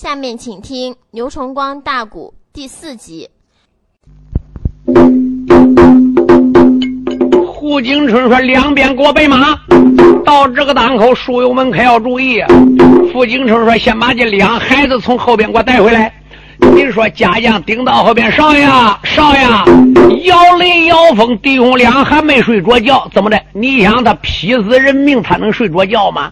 下面请听牛崇光大鼓第四集。胡景春说：“两边给我备马，到这个档口，书友们可要注意。”胡景春说：“先把这两孩子从后边给我带回来。”你说家将顶到后边，少爷，少爷，摇雷、摇风弟兄俩还没睡着觉，怎么的？你想他劈死人命，他能睡着觉吗？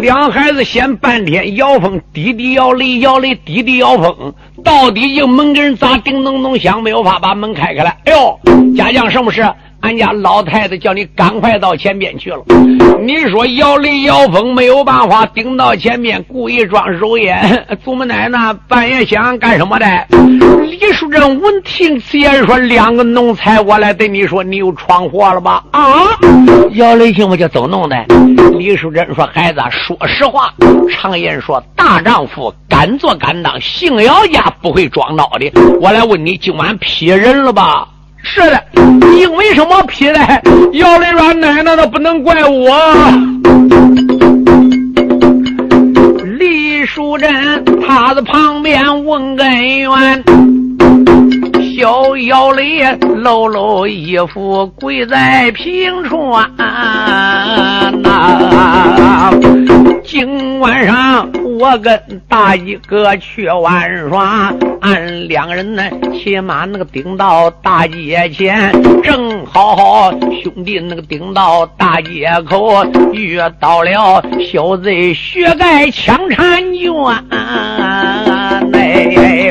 两孩子闲半天，摇风滴滴摇雷，摇雷滴滴摇风，到底就门跟人砸叮咚咚响，没有法把门开开来。哎呦，家将什么事？俺家老太太叫你赶快到前边去了。你说姚雷、姚峰没有办法顶到前面，故意装手眼。祖母奶奶半夜想干什么的？李淑珍闻听此言，说：“两个奴才，我来对你说，你又闯祸了吧？”啊！姚雷听我就怎么弄的？李淑珍说：“孩子，说实话，常言说，大丈夫敢做敢当，姓姚家不会装孬的。我来问你，今晚劈人了吧？”是的，因为什么劈的？姚雷说：“奶奶，那不能怪我。”李淑珍他在旁边问根源，小姚雷搂搂衣服跪在平川呐。今晚上我跟大衣哥去玩耍，俺两人呢骑马那个顶到大街前，正好好兄弟那个顶到大街口，遇到了小贼血盖枪缠卷，哎，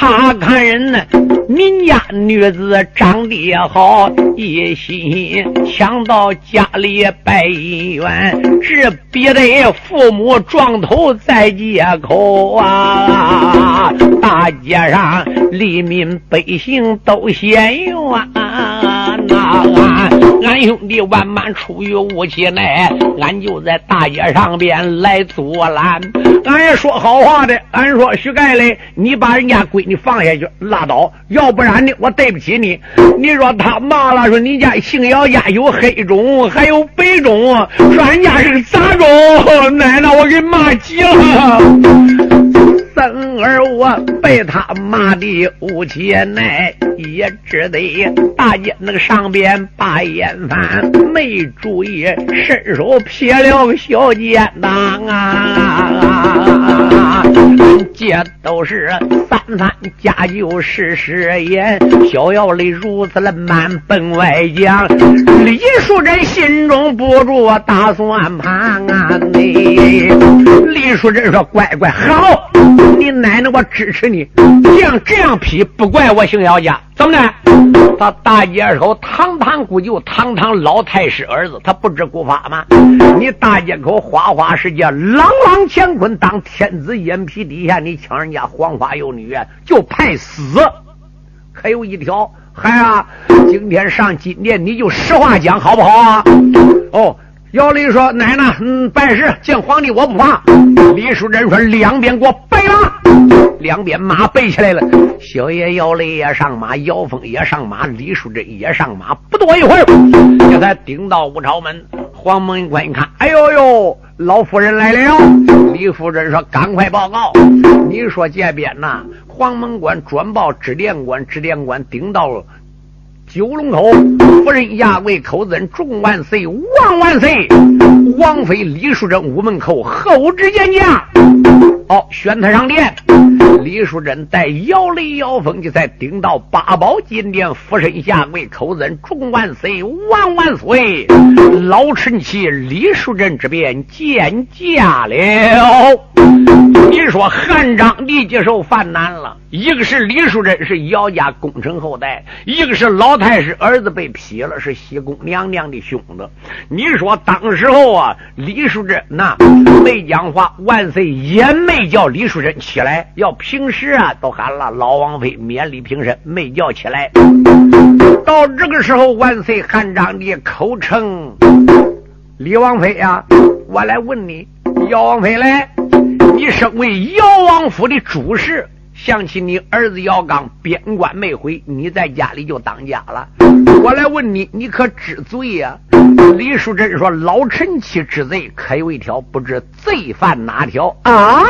他看人呢。民家女子长得也好，一心想到家里拜姻缘，只逼得父母撞头在街口啊！大街上黎民百姓都嫌冤。那俺俺兄弟万般出于无气内，俺就在大街上边来阻拦。俺也说好话的，俺说徐盖嘞，你把人家闺女放下去拉倒，要不然呢，我对不起你。你说他骂了，说你家姓姚家有黑种，还有白种，说俺家是个杂种。奶奶，我给骂急了。三儿我被他骂的无气奈，也只得大街那个上边把烟翻，没注意伸手撇了个小奸当啊！这都是三番加酒事实言，逍遥的如此的满奔外讲，李淑珍心中不住打算盘啊！你李淑珍说：“乖乖好。”你奶奶，我支持你。这样这样批，不怪我姓姚家。怎么的？他大街口堂堂姑舅，堂堂老太师儿子，他不知古法吗？你大街口花花世界，朗朗乾坤，当天子眼皮底下，你抢人家黄花幼女，就判死。还有一条，孩啊，今天上金殿，你就实话讲，好不好啊？哦。姚雷说：“奶奶，嗯，办事见皇帝，我不怕。”李淑珍说：“两边给我备马。”两边马备起来了。小爷姚雷也上马，姚峰也上马，李淑珍也上马。不多一会儿，这才顶到五朝门。黄门官一看：“哎呦呦，老夫人来了！”李夫人说：“赶快报告。”你说这边呐，黄门官转报指殿官，指殿官顶到。九龙口夫人压跪口尊众万岁万万岁！王妃李淑珍屋门口后旨见驾。哦，宣他上殿。李淑珍带摇雷摇风就在顶到八宝金殿，俯身下跪口尊众万岁万万岁！老臣妻李淑珍这边见驾了。你说汉章帝接受犯难了。一个是李淑珍是姚家功臣后代，一个是老太师儿子被劈了，是西宫娘娘的兄弟。你说当时候啊，李淑珍那没讲话，万岁也没叫李淑珍起来。要平时啊，都喊了老王妃免礼平身，没叫起来。到这个时候，万岁汉章帝口称李王妃呀，我来问你，姚王妃来，你身为姚王府的主事。想起你儿子姚刚边关没回，你在家里就当家了。我来问你，你可知罪呀？李淑珍说：“老臣妻之罪，可有一条，不知罪犯哪条啊？”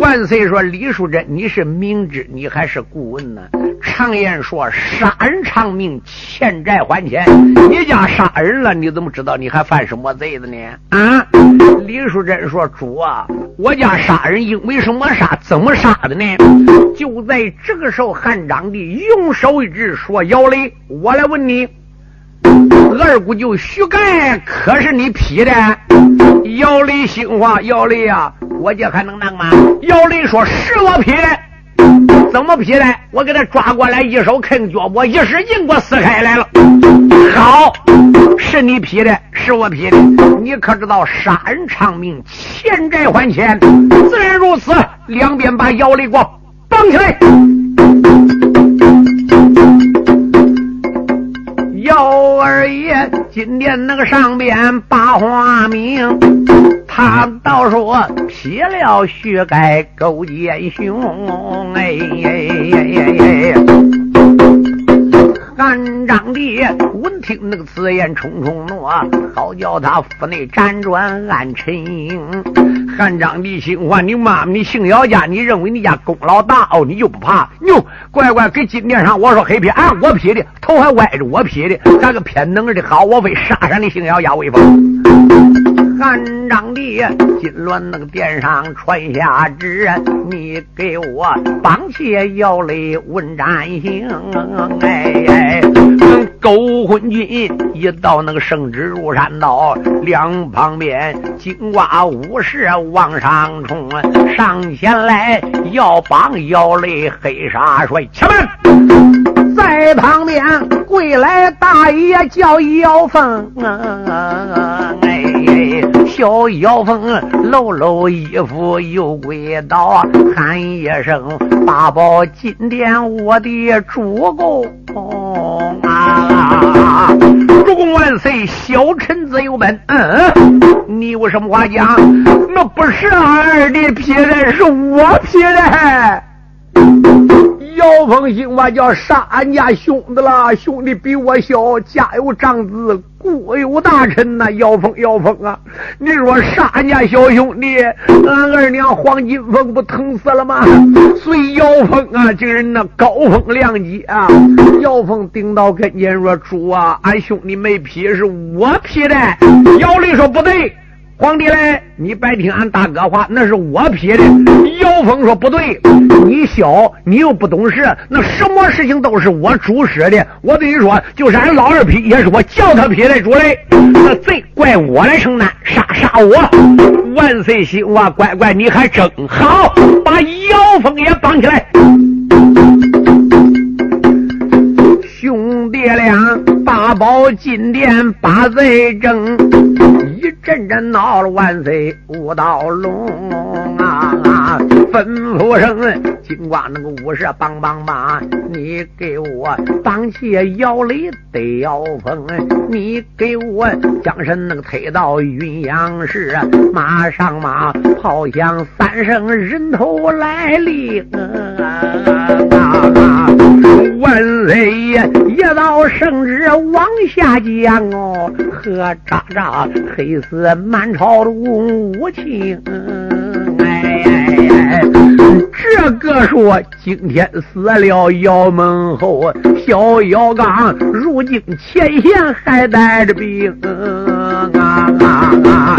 万岁说：“李淑珍，你是明知，你还是顾问呢？常言说，杀人偿命，欠债还钱。你家杀人了，你怎么知道你还犯什么罪的呢？”啊！李淑珍说：“主啊，我家杀人因为什么杀？怎么杀的呢？”就在这个时候，汉章帝用手一指说：“姚雷，我来问你。”二姑舅徐盖可是你劈的？姚雷心话，姚雷啊，我家还能当吗？姚雷说是我劈的，怎么劈的？我给他抓过来，一手啃脚脖，一使劲给我撕开来了。好，是你劈的，是我劈的。你可知道杀人偿命，欠债还钱？自然如此。两边把腰力给我绑起来。姚二爷今天那个上边把花名，他倒说撇了血盖勾奸雄，哎哎。汉章帝闻听那个此言，冲冲怒，好叫他府内辗转按陈营。汉章帝心话：你妈，你姓姚家，你认为你家功劳大哦？你就不怕？牛，乖乖给金殿上我说黑皮，啊，我劈的，头还歪着，我劈的，咋个偏能的好？我非杀上你姓姚家威风。汉章帝金銮那个殿上传下旨，你给我绑起姚雷问斩刑。哎，勾魂军一到那个圣旨入山道，两旁边金瓜武士往上冲，上前来。要绑姚雷黑沙帅，且慢，在旁边跪来大爷叫姚凤。小妖风露露衣服又跪倒，喊一声八宝金殿我的主公啊！主公万岁！小臣自有本。嗯，你有什么话讲？那不是二弟劈的，是我劈的。姚凤兴吧，叫杀俺家兄弟了，兄弟比我小，家有长子，国有大臣呐。姚凤，姚凤啊，你说杀俺家小兄弟，俺二娘黄金凤不疼死了吗？所以姚凤啊，这人那高风亮节啊。姚凤顶到跟前说：“主啊，俺兄弟没劈，是我劈的。”姚丽说：“不对。”皇帝嘞，你别听俺大哥话，那是我劈的。姚峰说不对，你小，你又不懂事，那什么事情都是我主使的。我跟你说，就是俺老二劈，也是我叫他劈的。主嘞，那罪怪我来承担，杀杀我！万岁心话，乖乖，你还真好，把姚峰也绑起来。兄弟俩八宝金殿把贼争，阵阵闹了万岁武道龙啊！吩咐声，金瓜那个武士帮帮忙，你给我当起姚雷得姚峰，你给我将身那个推到云阳市，马上马炮响三声，人头来领啊！万岁爷！一道圣旨往下降哦，和渣渣黑死满朝的无情。哎！这个说今天死了姚门后，小姚刚如今前线还带着兵啊啊啊！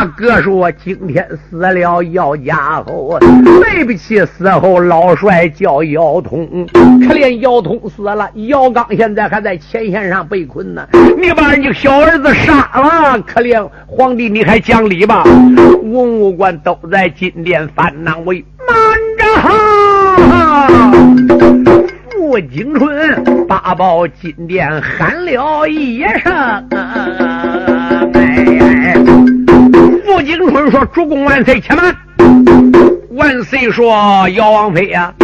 大哥说今天死了姚家后，对不起死后老帅叫姚通，可怜姚通死了，姚刚现在还在前线上被困呢。你把你小儿子杀了，可怜皇帝你还讲理吧？文武官都在金殿翻难为慢着哈！傅景春八宝金殿喊了一声，哎。傅景春说：“主公万岁，且慢。”万岁说：“姚王妃呀，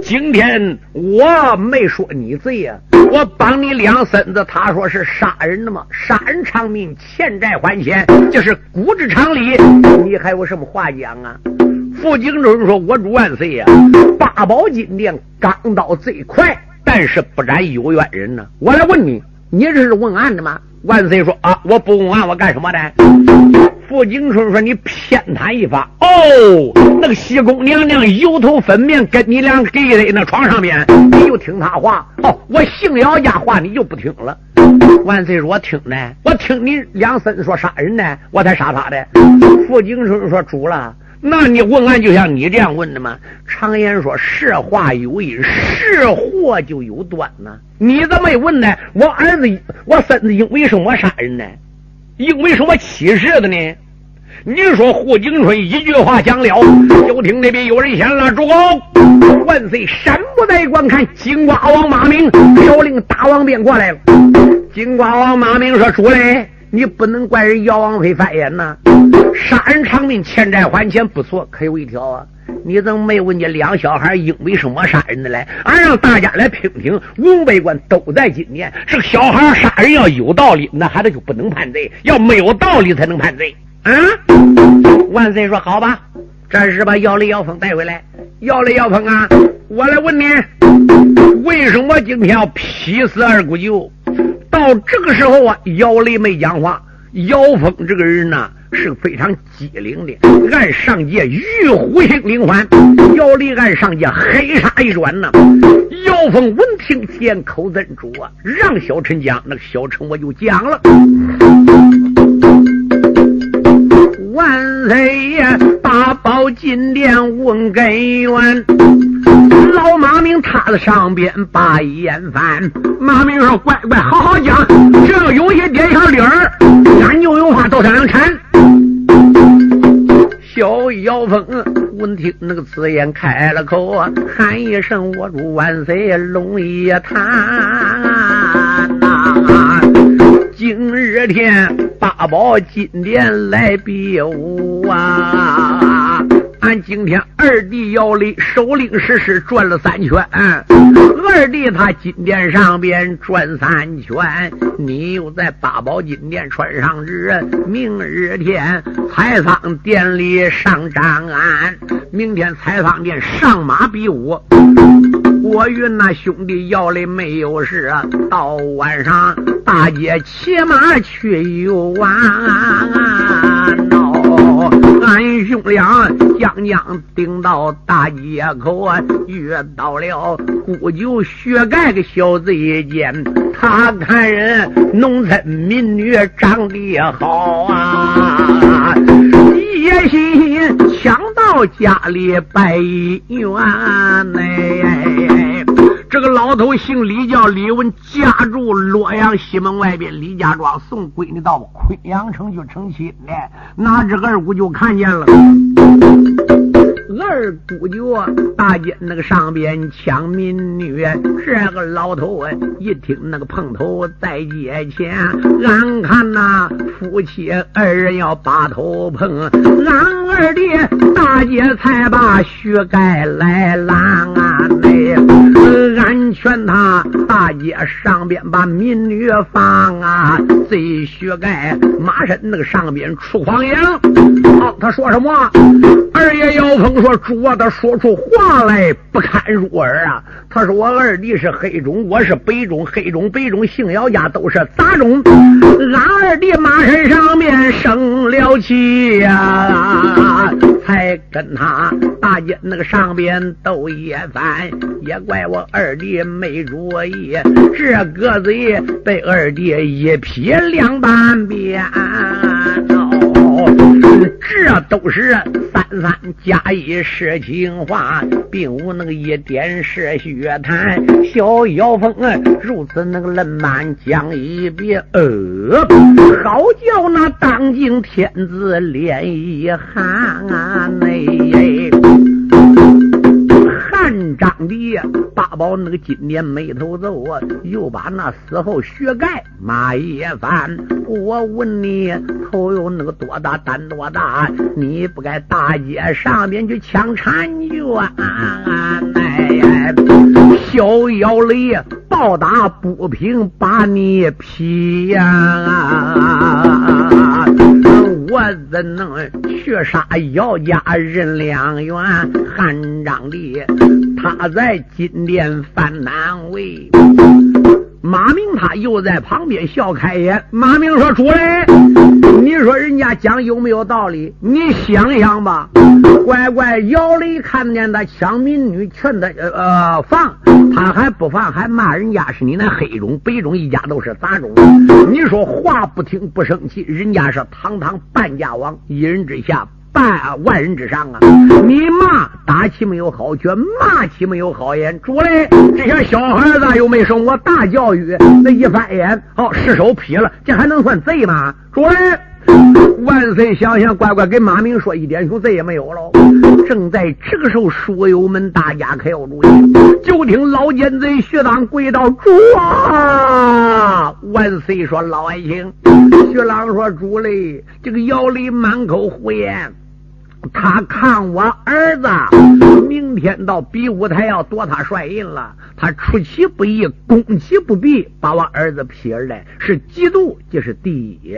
今天我没说你罪呀，我帮你两孙子，他说是杀人的嘛，杀人偿命，欠债还钱，这是古之常理。你还有什么话讲啊？”傅景春说：“我主万岁呀，八宝金殿钢刀最快，但是不斩有冤人呢。我来问你，你这是问案的吗？”万岁说：“啊，我不问案，我干什么的？”傅景春说：“你偏袒一发哦！那个西宫娘娘油头粉面跟你俩给在那床上面，你就听她话。哦，我姓姚家话你就不听了。万岁说：我听呢，我听你两孙说杀人呢，我才杀他的。傅景春说：主了。”那你问俺就像你这样问的吗？常言说，是话有因，是祸就有端呐。你怎么没问呢？我儿子，我孙子因为什么杀人呢？因为什么起事的呢？你说胡景春一句话讲了，就听那边有人喊了：“主公，万岁！山不在观看，金瓜王马明手令大王便过来了。”金瓜王马明说：“主嘞。”你不能怪人姚王妃犯言呐！杀人命，欠债还钱不错，可有一条啊！你怎么没问你两小孩因为什么杀人的来？俺让大家来听听，文百官都在今年。这个小孩杀人要有道理，那孩子就不能判罪；要没有道理才能判罪。啊！万岁说好吧，这时把姚雷、姚峰带回来。姚雷、姚峰啊，我来问你，为什么今天要劈死二姑舅？到这个时候啊，姚雷没讲话。姚峰这个人呢是非常机灵的，按上界玉虎星灵环，要离按上界黑沙一转呢。妖风闻听见口怎主啊？让小陈讲，那个小陈我就讲了。万岁呀！大宝金殿问根源。老马明他在上边把眼翻，马明说：“乖乖，好好讲，只要有些点小理儿，俺就有话到山上谈。”小妖风闻听那个此言，开了口啊，喊一声：“我祝万岁龙一坛呐！今日天八宝金殿来比武啊！”俺今天二弟姚雷首领实施转了三圈，二弟他金殿上边转三圈，你又在八宝金殿穿上日，明日天采桑殿里上张安，明天采桑殿上马比武，我与那兄弟姚雷没有事，到晚上大街骑马去游玩。俺兄俩将将顶到大街口啊，遇到了姑舅薛盖个小子一见，他看人农村民女长得好啊，一心想到家里拜姻缘呢。这个老头姓李，叫李文，家住洛阳西门外边李家庄，送闺女到昆阳城去成亲呢。哪知二姑就看见了。二姑舅大街那个上边抢民女，这个老头啊，一听那个碰头在街前，俺看呐，夫妻二人要把头碰，俺二弟大姐才把血盖来拦啊！内，安全他大街上边把民女放啊，贼薛盖马身那个上边出黄羊。好，他说什么？二爷姚峰。说主啊，他说出话来不堪入耳啊！他说我二弟是黑中，我是北中，黑中北中姓姚家都是杂种。俺二弟马身上面生了气呀，才跟他大姐那个上边斗一番，也怪我二弟没注意，这个子被二弟一劈两半边。这都是三三加一是情话，并无那个一点是血谈。小妖风如此那个冷慢讲一遍，呃，好叫那当今天子脸一寒啊！张。帝八宝那个金殿眉头皱啊，又把那死后血盖马一番。我问你，头有那个多大胆多大？你不该大街上边去抢婵娟。哎，小妖雷暴打不平，把你劈呀！我怎能去杀姚家人两员？汉章帝他在金殿犯难为。马明他又在旁边笑开颜。马明说：“主人，你说人家讲有没有道理？你想想吧。乖乖，姚雷看见他抢民女，劝他呃呃放，他还不放，还骂人家是你那黑种白种一家都是杂种。你说话不听不生气，人家是堂堂半家王，一人之下。”万万人之上啊！你骂打起没有好拳，骂起没有好言。主嘞，这些小孩子又没受过大教育，那一翻眼，哦，失手劈了，这还能算贼吗？主嘞，万岁！想想，乖乖跟马明说一点凶，贼也没有了。正在这个时候，书友们大家可要注意，就听老奸贼薛朗跪倒主啊！万岁说：“老爱卿。”薛朗说：“主嘞，这个姚里满口胡言。”他看我儿子明天到比武台要夺他帅印了，他出其不意，攻其不备，把我儿子劈而来，是嫉妒，这是第一。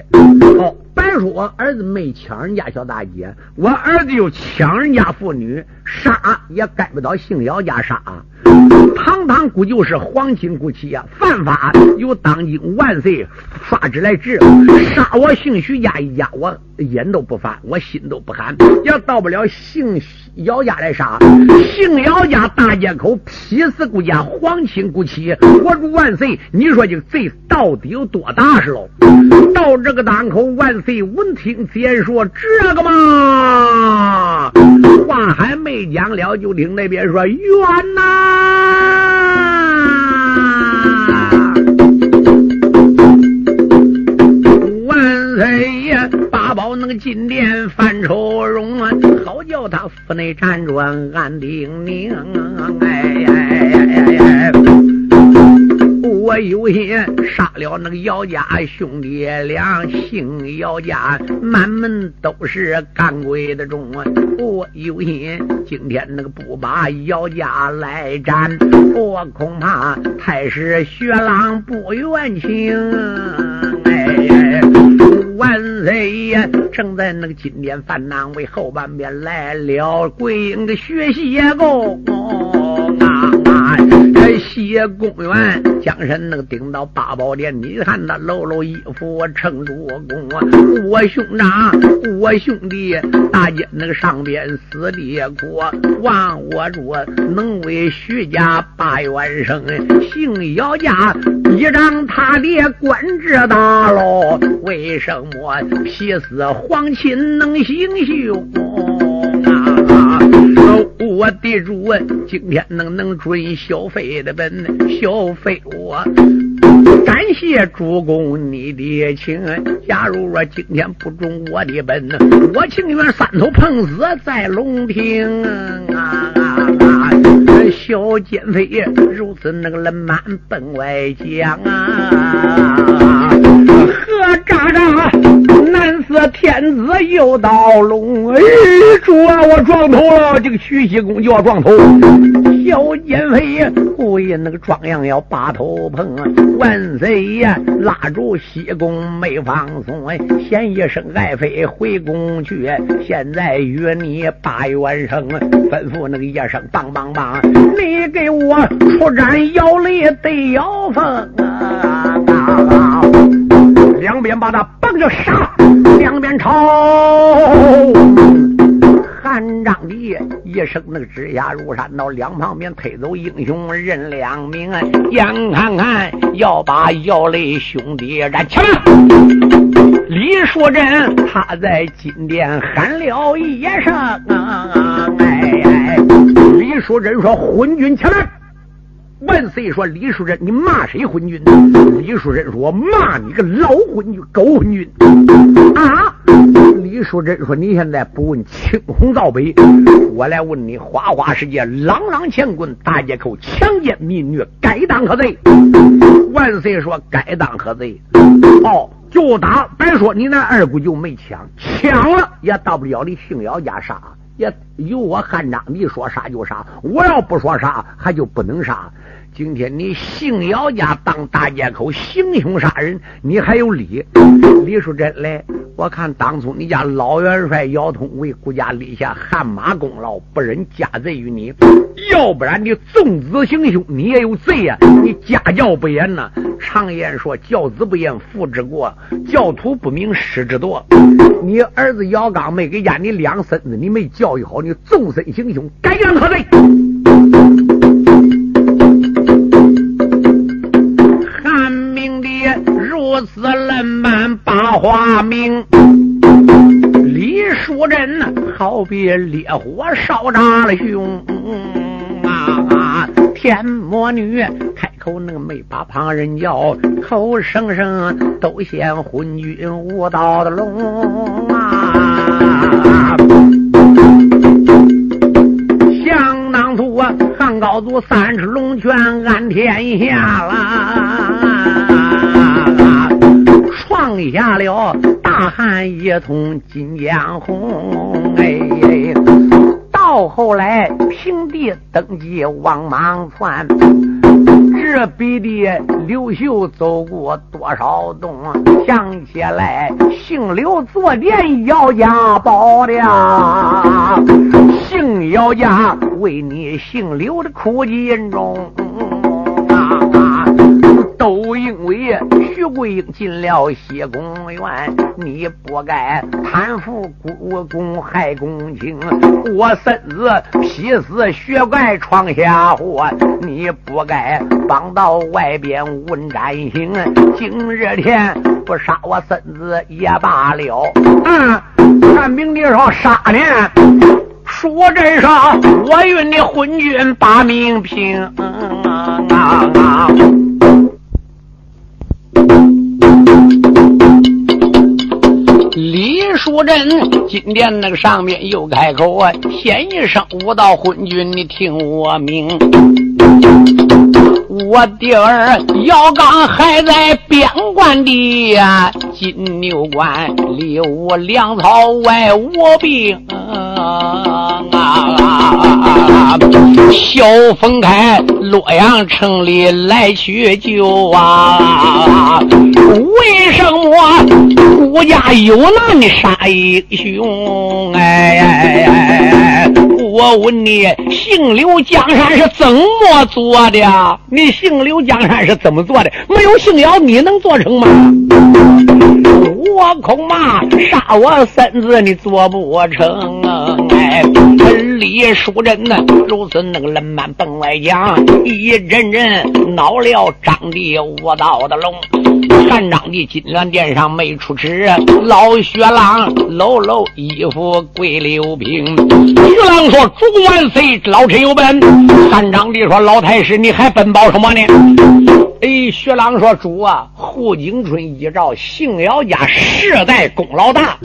哦，白说我儿子没抢人家小大姐，我儿子又抢人家妇女，杀也该不到姓姚家杀。堂堂姑就是皇亲国戚呀，犯法由当今万岁发旨来治，杀我姓徐家一家，我眼都不翻，我心都不寒。要到不了姓徐姚家来杀，姓姚家大街口劈死顾家皇亲国戚，我主万岁，你说这个罪到底有多大是喽？到这个当口，万岁闻听此言说：“这个嘛，话还没讲了，就听那边说冤呐！”哎呀，八宝那个金殿犯愁容啊，好叫他府内辗转安定宁。哎哎哎哎！我有心杀了那个姚家兄弟俩，姓姚家满门都是干鬼的种啊！我有心今天那个不把姚家来斩，我恐怕太师薛郎不愿情。哎，万岁爷正在那个金殿犯难为后半边来了，鬼影的学习也够。谢公园将身那个顶到八宝殿，你看那露露衣服我撑着弓，我兄长，我兄弟，大街那个上边死的苦，望我着能为徐家把元生，姓姚家依仗他爹官职大喽，为什么劈死皇亲能行凶？我的主，今天能能准小费的本，小费我感谢主公你的情。假如我今天不中我的本，我情愿三头碰死在龙庭啊！小奸妃如此那个冷满奔外讲啊，何渣渣难似天子又到龙，哎，主啊，我撞头了，这个徐熙公就要撞头。小奸妃故意那个装样要把头碰啊，万岁爷拉住西宫没放松，嫌一声爱妃回宫去，现在与你把元生吩咐那个一声棒棒棒。你给我出战摇雷对摇风啊！两边把他绑着杀，两边抄。三丈地一声那个直下如山，到两旁边推走英雄任两名，眼看看要把姚雷兄弟斩起来。李淑珍他在金殿喊了一声：“哎哎！”李淑珍说：“昏君起来！”万岁说：“李淑珍，你骂谁昏君？”李淑珍说：“骂你个老昏君，狗昏君！”啊！李淑珍说：“你现在不问青红皂白，我来问你：花花世界，朗朗乾坤，大街口强奸民女，该当何罪？”万岁说：“该当何罪？”哦。就打，别说你那二姑就没抢，抢了也到不了你姓姚家杀，也由我汉章帝说杀就杀，我要不说杀，还就不能杀。今天你姓姚家当大街口行凶杀人，你还有理？李淑珍来，我看当初你家老元帅姚通为国家立下汗马功劳，不忍加罪于你，要不然你纵子行凶，你也有罪呀！你家教不严呐。常言说，教子不严，父之过；教徒不明，师之惰。你儿子姚刚没给家你两孙子，你没教育好，你纵身行凶，该让何罪？如此冷板把话明，李淑珍，好比烈火烧炸了胸啊！天魔女开口那个没把旁人叫，口声声都嫌昏君无道的龙啊！想当初啊，汉高祖三尺龙泉安天下啦，创下了大汉一统金江红哎。到后来，平地登基王莽篡，这比的刘秀走过多少洞？想起来，姓刘坐殿姚家宝的，姓姚家为你姓刘的苦尽中。都因为徐桂英进了西宫院，你不该贪腐国公害公卿，我孙子劈死血怪闯下祸，你不该帮到外边问斩刑，今日天不杀我孙子也罢了。嗯，看明帝说杀呢，说真上，我与你昏君把命拼。李淑珍今天那个上面又开口啊，先一声武道昏君，你听我命。我弟儿姚刚还在边关的呀，金牛关里我粮草外无兵！萧峰开洛阳城里来取救啊！为什么国家有难的杀英雄？哎，我问你，姓刘江山是怎么做的？你姓刘江山是怎么做的？没有姓姚，你能做成吗？我恐怕杀我孙子，你做不成！哎，李淑珍呢？如此那个冷板奔外讲，一阵阵恼了张帝卧道的龙。汉章帝金銮殿上没出齿，老薛郎搂搂衣服跪刘平。薛郎说：“主万岁，老臣有本。”汉章帝说：“老太师，你还奔报什么呢？”哎，薛郎说：“主啊，胡景春依照姓姚家世代功劳大，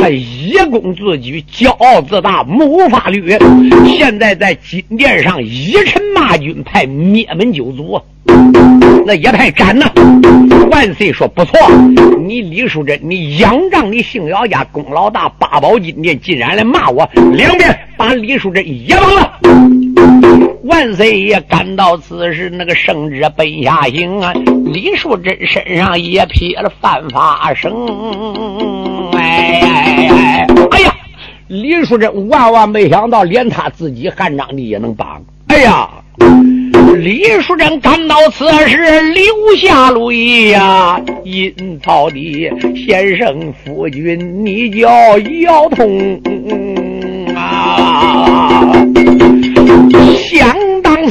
他以功自居，骄傲自大，目无法律。现在在金殿上一臣骂君，派灭门九族。”那也太斩呐！万岁说不错，你李淑珍，你仰仗你姓姚家功劳大，八宝金殿竟然来骂我，两边把李淑珍也绑了。万岁爷赶到此时那个圣旨奔下行啊，李淑珍身上也撇了犯法绳。哎哎哎！哎呀，李淑珍万万没想到，连他自己汉章帝也能绑。哎呀！李淑珍赶到此时，留下泪呀！阴曹的先生夫君，你叫姚通啊！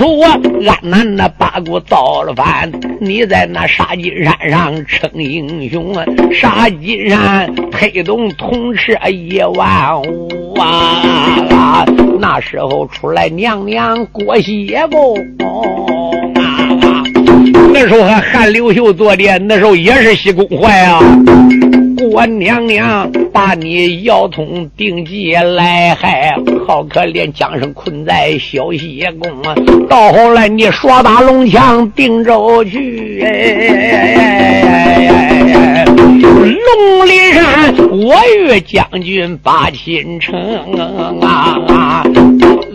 想当初安南那八股造了反，你在那沙金山上称英雄啊！沙金山推动铜车一万五啊！那时候出来娘娘过谢公。那时候还汉刘秀坐殿，那时候也是西宫怀啊。我娘娘把你腰通定计来害，好可怜，将生困在小西宫啊。到后来你耍打龙枪定州去，龙鳞山我与将军把亲成啊。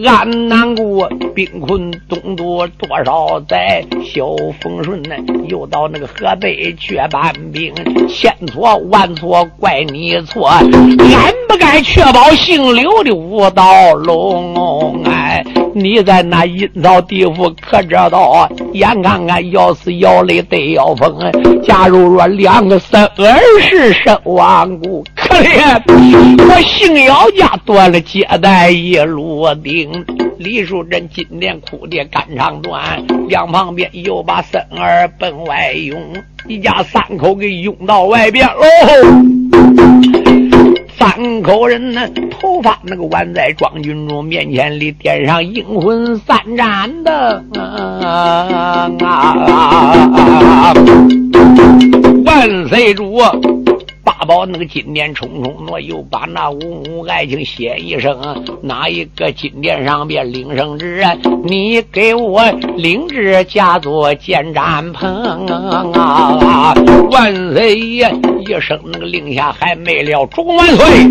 俺南国兵困东都多少载，小风顺呢又到那个河北去搬兵，千错万错怪你错，俺不该确保姓刘的五道龙哎，你在那阴曹地府可知道？眼看看要死要累得要疯，假如说两个生儿是身亡故，可怜我姓姚家断了接待一路定。李淑珍今年哭的肝肠断，两旁边又把孙儿奔外拥，一家三口给拥到外边喽。三口人呢，头发那个挽在庄君主面前里，点上阴魂三盏灯啊！万岁主。宝那个金殿冲冲挪，又把那五母爱情写一声。哪一个金殿上边领圣旨？你给我领旨，驾作见战棚啊！万岁爷一声那个令下，还没了，众万岁！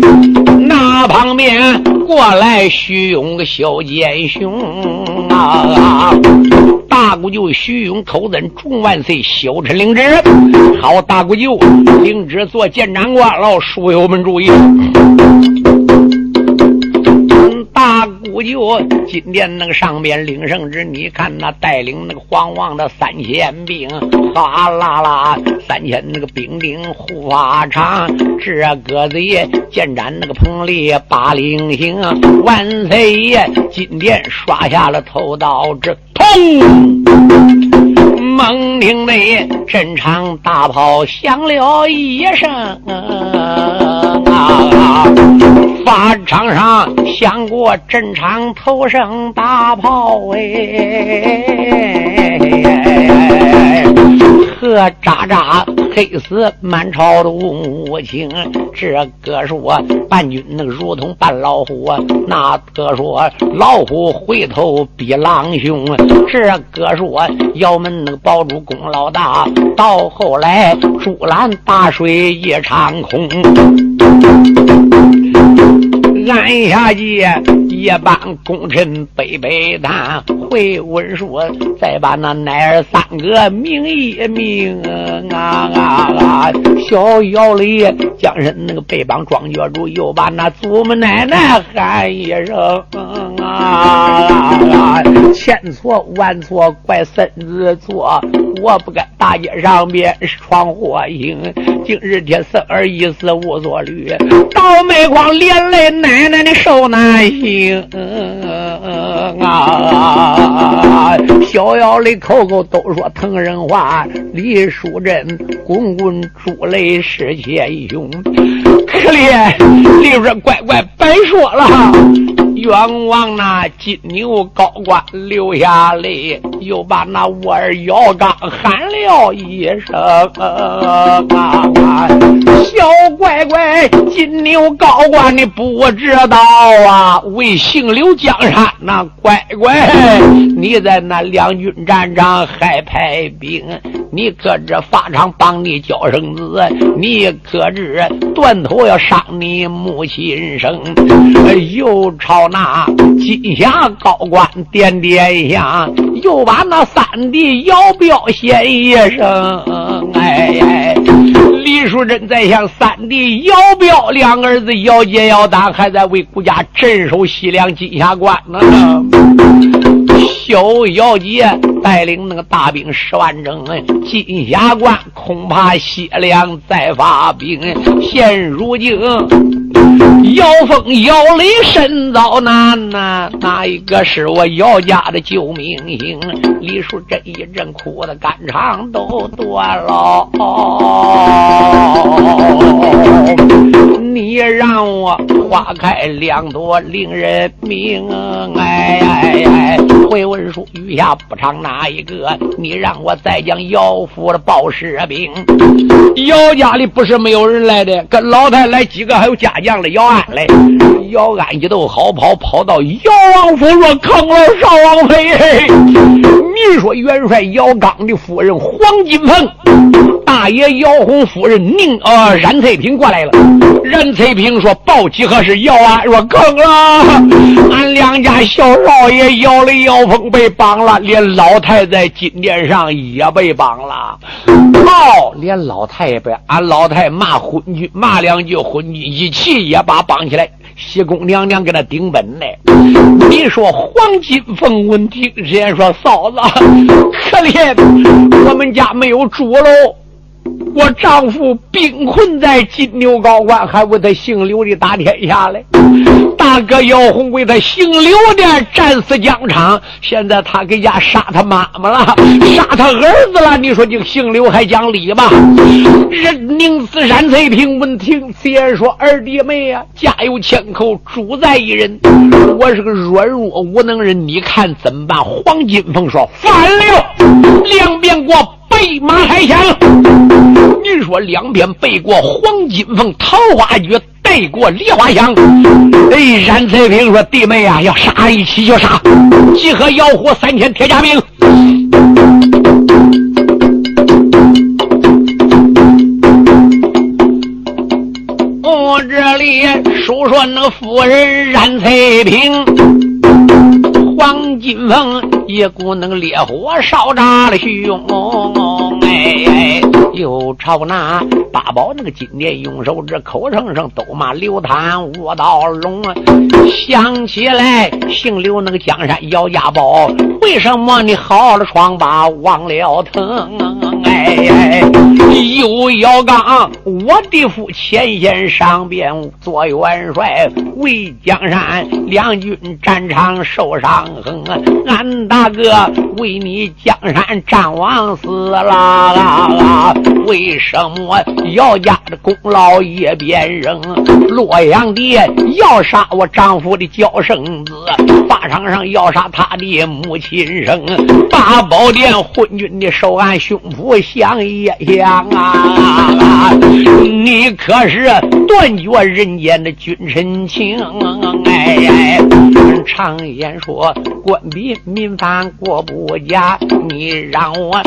那旁边过来徐勇个小奸雄啊！大姑舅徐勇口尊众万岁，小臣领旨。好，大姑舅领旨做见长官了，书友们注意。大姑舅今天那个上边领圣旨，你看那带领那个皇王的三千兵，哗啦啦，三千那个兵丁护法长，这个子爷见斩那个彭丽八零星，万岁爷今天刷下了头刀之砰！猛听那阵场大炮响了一声啊！法场上响过阵场头声大炮哎，呵渣渣。黑死满朝的无情，这个说伴君那个如同伴老虎，那个说老虎回头比狼凶，这个说姚门那个保住功劳大，到后来竹篮打水一场空。按下去，一帮功臣背背担回文书，再把那奶儿三个名一名啊啊啊！小姚里将人那个背帮庄脚住，又把那祖母奶奶喊一声！啊千错万错怪孙子错，我不该大街上边闯祸行。今日天生儿一死无所虑，倒霉光连累奶。奶的受难行啊！逍遥的口口都说疼人话，李淑珍滚滚珠泪湿千胸，可怜李说乖乖白说了。冤枉那金牛高官流下泪，又把那我儿姚刚喊了一声：“啊小乖乖，金牛高官你不知道啊？为姓刘江山那乖乖，你在那两军战场还派兵？你可知法场帮你叫生子？你可知断头要伤你母亲生？又朝。”那金霞高官点点香，又把那三弟姚彪先一声。哎，李淑珍在向三弟姚彪两儿子姚杰、姚丹，还在为国家镇守西凉金霞关呢。小姚杰带领那个大兵十万整，金霞关恐怕西凉再发兵。现如今。姚峰、姚雷身遭难呐，哪一个是我姚家的救命星？李叔这一阵哭的肝肠都断了。你让我花开两朵令人明，哎哎哎！回文书余下不长哪一个？你让我再将姚府的报士兵。姚家里不是没有人来的，跟老太来几个，还有家将的姚安来。姚安一都好跑，跑到姚王府说：“坑了少王妃，你说元帅姚刚的夫人黄金凤，大爷姚红夫人宁呃冉翠萍过来了。冉翠萍说：“报喜何事？姚啊，说坑了，俺两家小少爷姚雷姚峰被绑了，连老太在金殿上也被绑了。哦，连老太也被俺老太骂昏君，骂两句昏君，一气也把绑起来。”西宫娘娘给他顶本呢。你说黄金凤闻听，人家说嫂子可怜，我们家没有猪喽。我丈夫病困在金牛高关，还为他姓刘的打天下嘞。大哥姚红为他姓刘的战死疆场，现在他给家杀他妈妈了，杀他儿子了。你说这个姓刘还讲理吗？人宁死山翠平闻听此言说：“二弟妹呀，家有千口，主宰一人。我是个软弱无能人，你看怎么办？”黄金凤说：“反了，两边给我。”备马抬枪，你说两边背过黄金凤桃花诀，带过梨花香。哎，冉翠萍说：“弟妹啊，要杀一起就杀，集合妖狐三千铁甲兵。”我这里说说那个夫人冉翠萍。王金凤一股那个烈火烧炸了胸，哎，又朝那八宝那个金殿用手指口声声都骂刘贪武道龙啊，想起来姓刘那个江山姚家宝，为什么你好了疮疤忘了疼？啊哎，又要刚我的父前线上边做元帅，为江山两军战场受伤痕。俺大哥为你江山战亡死了，为什么姚家的功劳也别扔？洛阳的要杀我丈夫的娇生子，法场上要杀他的母亲生，八宝殿昏君的手按胸脯下。想也想啊，你可是断绝人间的君臣情？哎，常言说，官逼民反国不假。你让我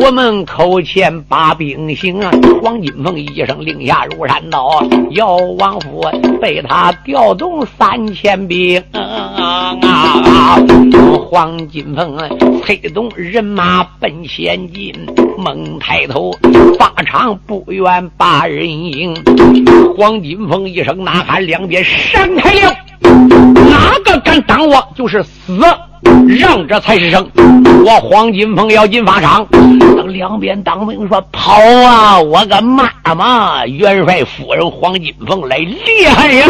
我们口前把兵行啊！黄金凤一声令下，如山倒。姚王府被他调动三千兵啊！黄金凤催动人马奔前进，猛抬头，法场不远把人迎。黄金凤一声呐喊，两边闪开了，哪个敢挡我，就是死。让着才是生！我黄金凤要进法场，等两边当兵说跑啊！我个妈妈，元帅夫人黄金凤来厉害呀！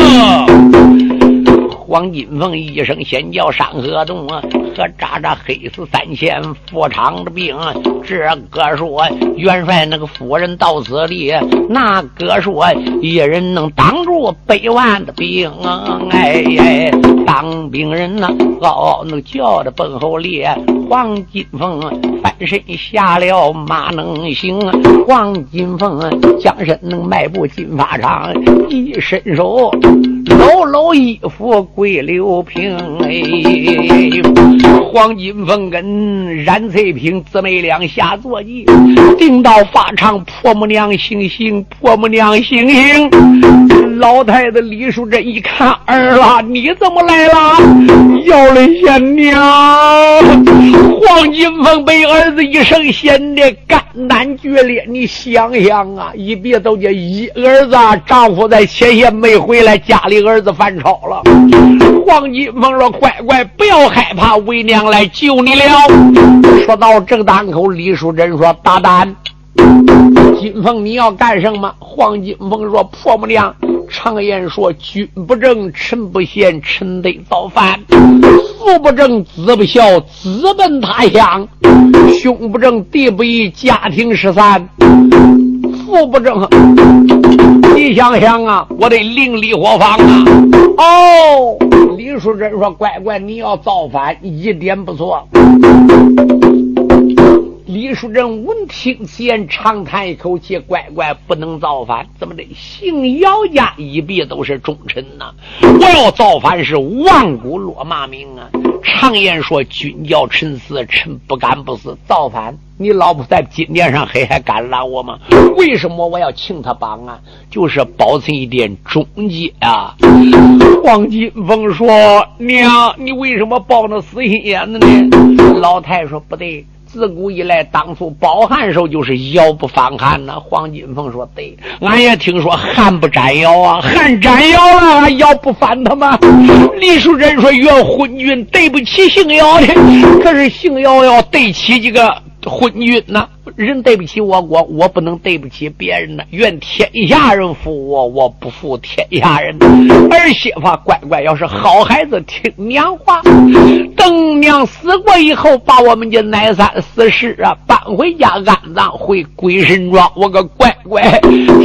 黄金凤一声先叫山河洞啊，和渣渣黑死三千副场的兵。这个说元帅那个夫人到此地，那个说一人能挡住百万的兵。哎哎，当兵人呐，嗷那叫的奔后列。黄金凤翻身下了马能行，黄金凤将身能迈步进法场，一伸手搂搂衣服。桂六平，哎，黄金凤跟冉翠萍姊妹俩下坐骑，定到法场。婆母娘醒醒，婆母娘醒醒。老太太李淑珍一看儿啦，你怎么来了？要了贤娘。黄金凤被儿子一声显得肝胆决裂。你想想啊，一别都叫一儿子丈夫在前线没回来，家里儿子犯吵了。黄金凤说：“乖乖，不要害怕，为娘来救你了。”说到这档口，李淑珍说：“大胆，金凤你要干什么？”黄金凤说：“婆母娘，常言说，君不正，臣不贤，臣得造反；父不正，子不孝，子奔他乡；兄不正，弟不义，家庭失散；父不正，你想想啊，我得另立伙房啊！哦。”李淑珍说：“乖乖，你要造反，一点不错。”李淑珍闻听此言，长叹一口气：“乖乖，不能造反！怎么的？姓姚家一别都是忠臣呐！我要造反是万古落骂名啊！常言说，君叫臣死，臣不敢不死。造反，你老婆在金殿上黑，还敢拦我吗？为什么我要请他帮啊？就是保存一点忠节啊！”黄金凤说：“娘，你为什么抱那死心眼子呢？”老太说：“不对。”自古以来，当初包汉时候就是腰不反汉呐。黄金凤说：“对，俺也听说汗不沾腰啊，汗沾腰了，腰不反他吗？”李树珍说：“元昏君对不起姓尧的，可是姓尧要对起这个昏君呐。”人对不起我国，我不能对不起别人呢。愿天下人服我，我不服天下人。儿媳妇乖乖，要是好孩子，听娘话。等娘死过以后，把我们家奶三死尸啊搬回家安葬，回鬼神庄。我个乖乖，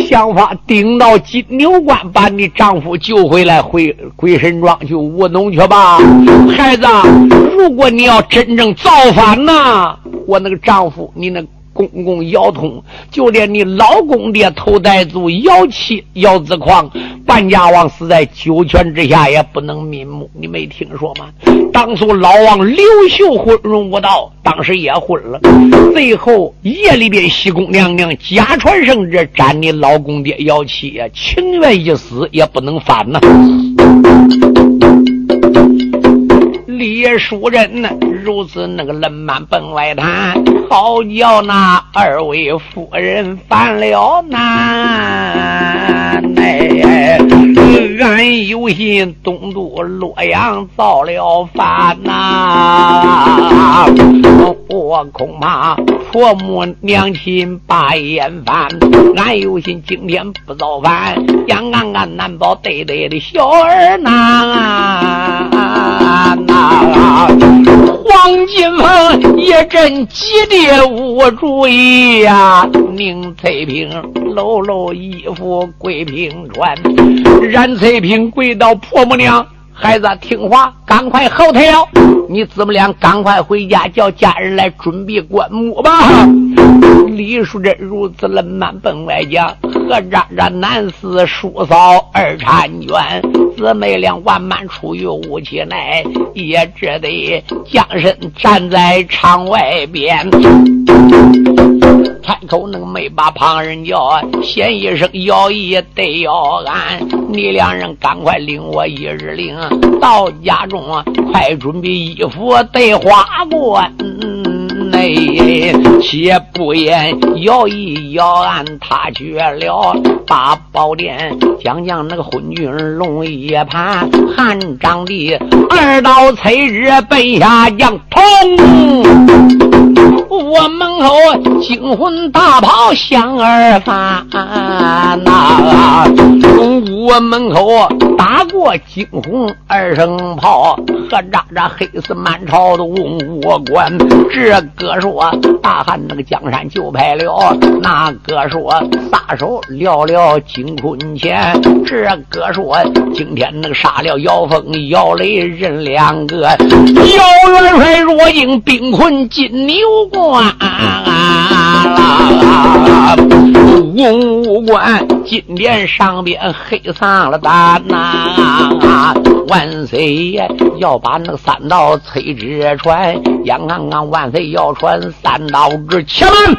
想法顶到金牛关，把你丈夫救回来，回鬼神庄去务农去吧。孩子，如果你要真正造反呐，我那个丈夫，你那。公公姚通，就连你老公爹头戴族姚七、姚子狂，半家王死在九泉之下，也不能瞑目。你没听说吗？当初老王刘秀昏容无道，当时也昏了。最后夜里边，西宫娘娘假传圣旨，斩你老公爹姚七呀，情愿一死也不能反呐。李淑珍呢，如此那个冷慢奔外滩，好叫那二位夫人烦了难。哎，俺有心东渡洛阳造了反呐，我恐怕婆母娘亲把眼翻。俺有心今天不造反，让俺俺难保对对的小儿难。黄金凤一阵急的无主意呀！宁翠萍搂搂衣服跪平川，冉翠萍跪到婆母娘。孩子听话，赶快后退了。你姊妹俩赶快回家，叫家人来准备棺木吧。李淑珍如此冷慢奔外讲，何渣渣男四叔嫂二婵娟，姊妹俩万般出于无气内，也只得将身站在场外边。开口那个没把旁人叫，先一声要一得要安，你两人赶快领我一日令，到家中快准备衣服得花冠。且不言要义要安，他绝了八宝殿，将将那个昏君龙一盘，汉章帝二刀催日奔下将通。我门口惊魂大炮响而翻呐，我门口打过惊魂二声炮，何喳喳黑死满朝的文武官。这个说大汉那个江山就派了，那个说撒手撂了金坤前，这个说今天那个杀了姚峰、姚雷人两个，姚元帅若应兵困金牛。关文武官金殿上边黑上了胆呐！万岁爷要把那个三道催旨传，眼看看万岁要传三道旨，且慢！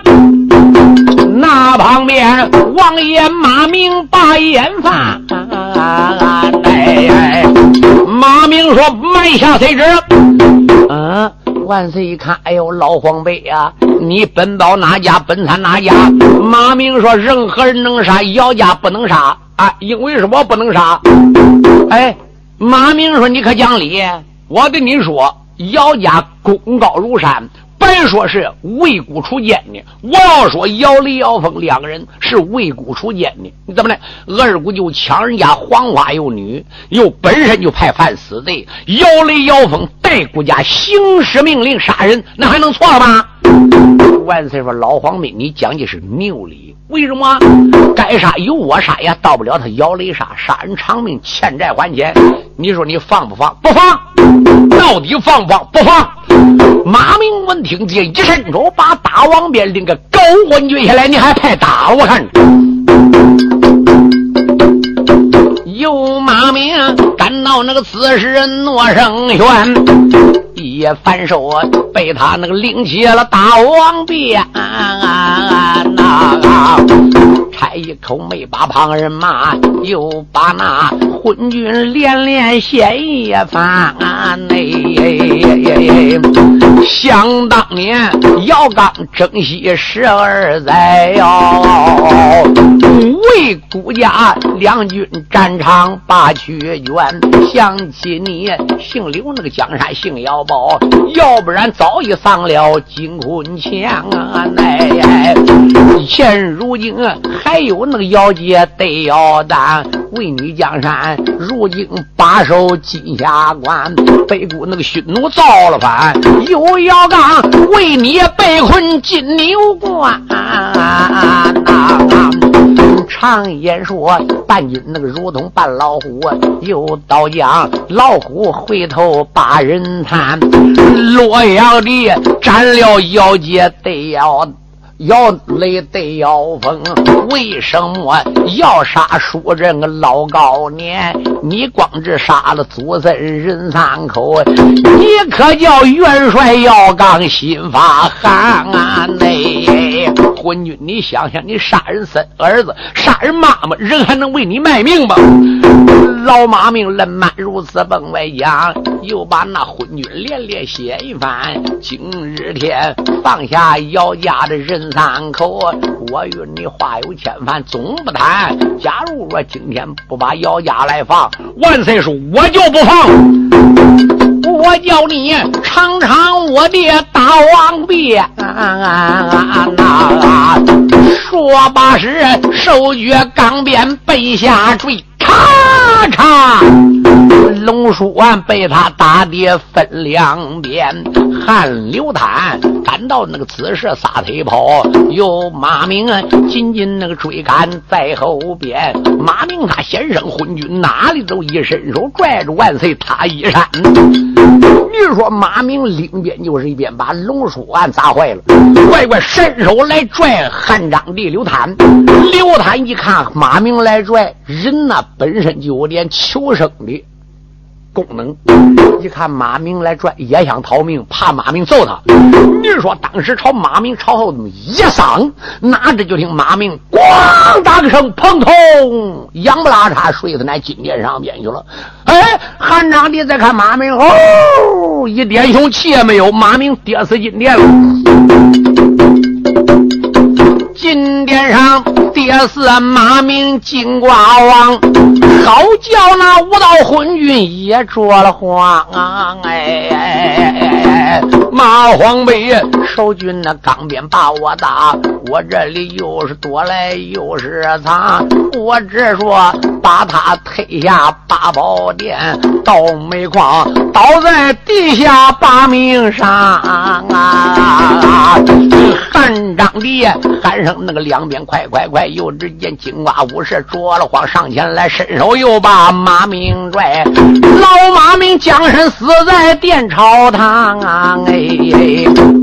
那旁边王爷马明把眼翻，哎，马明说慢下催旨，嗯。万岁一看，哎呦，老黄辈呀，你奔到哪家，本参哪家？马明说：任何人能杀，姚家不能杀啊！因为什么不能杀？哎，马明说：你可讲理，我跟你说，姚家功高如山。别说是为孤出奸的，我要说姚雷、姚峰两个人是为孤出奸的，你怎么的？二姑就抢人家黄花幼女，又本身就派犯死罪。姚雷、姚峰代顾家行使命令杀人，那还能错了吗？万岁说：“老黄妹，你讲的是牛理。为什么？该杀由我杀也到不了他姚雷杀，杀人偿命，欠债还钱。你说你放不放？不放。到底放不放？不放。”马明闻听见一伸手，把大王鞭领个高官举下来，你还派打我看？有马明赶到那个此时诺生轩。也反手被他那个拎起了大王鞭，那差一口没把旁人骂，又把那昏君连连嫌一番。哎，想当年姚刚征西十二载哟，为孤家两军战场把屈冤。想起你姓刘那个江山姓姚。宝，要不然早已丧了金坤强啊！哎，现如今还有那个姚杰得要担，为你江山，如今把守金霞关，北固那个匈奴造了反，有姚刚为你被困金牛关。常言说，伴君那个如同伴老虎，又到讲老虎回头把人贪。洛阳的斩了姚杰得要要雷得要封，为什么要杀叔人个老高年？你光只杀了祖孙人三口，你可叫元帅要刚心发寒啊！内。昏君，你想想，你杀人生儿子，杀人妈妈，人还能为你卖命吗？老马命冷满如此崩外讲，又把那昏君连连写一番。今日天放下姚家的人三口，我与你话有千番，总不谈。假如说今天不把姚家来放，万岁说我就不放。我叫你尝尝我的大王鞭，说罢时手举钢鞭背下坠。咔嚓！龙书完被他打的分两边，汗流淌，赶到那个此时撒腿跑，有马明紧紧那个追赶在后边。马明他先生昏君哪里都一伸手拽住万岁他衣衫。你说马明另边就是一边把龙书案砸坏了，乖乖伸手来拽汉章帝刘坦。刘坦一看马明来拽人呐。本身就有点求生的功能，一看马明来拽，也想逃命，怕马明揍他。你说当时朝马明朝后这么一丧，哪知就听马明咣当个声，砰通，仰不拉叉睡在那金殿上边去了。哎，汉章帝再看马明，哦，一点凶气也没有，马明跌死金殿了。金殿上爹是马明金瓜王，好叫那五道昏君也着了慌啊！哎哎哎，马皇北守军那钢鞭把我打，我这里又是躲来又是藏，我只说把他推下八宝殿，倒煤矿倒在地下把命上啊！汉章帝喊声那个两边快快快！又只见金瓜武士着了慌，上前来伸手又把马明拽，老马明将身死在殿朝堂啊！哎。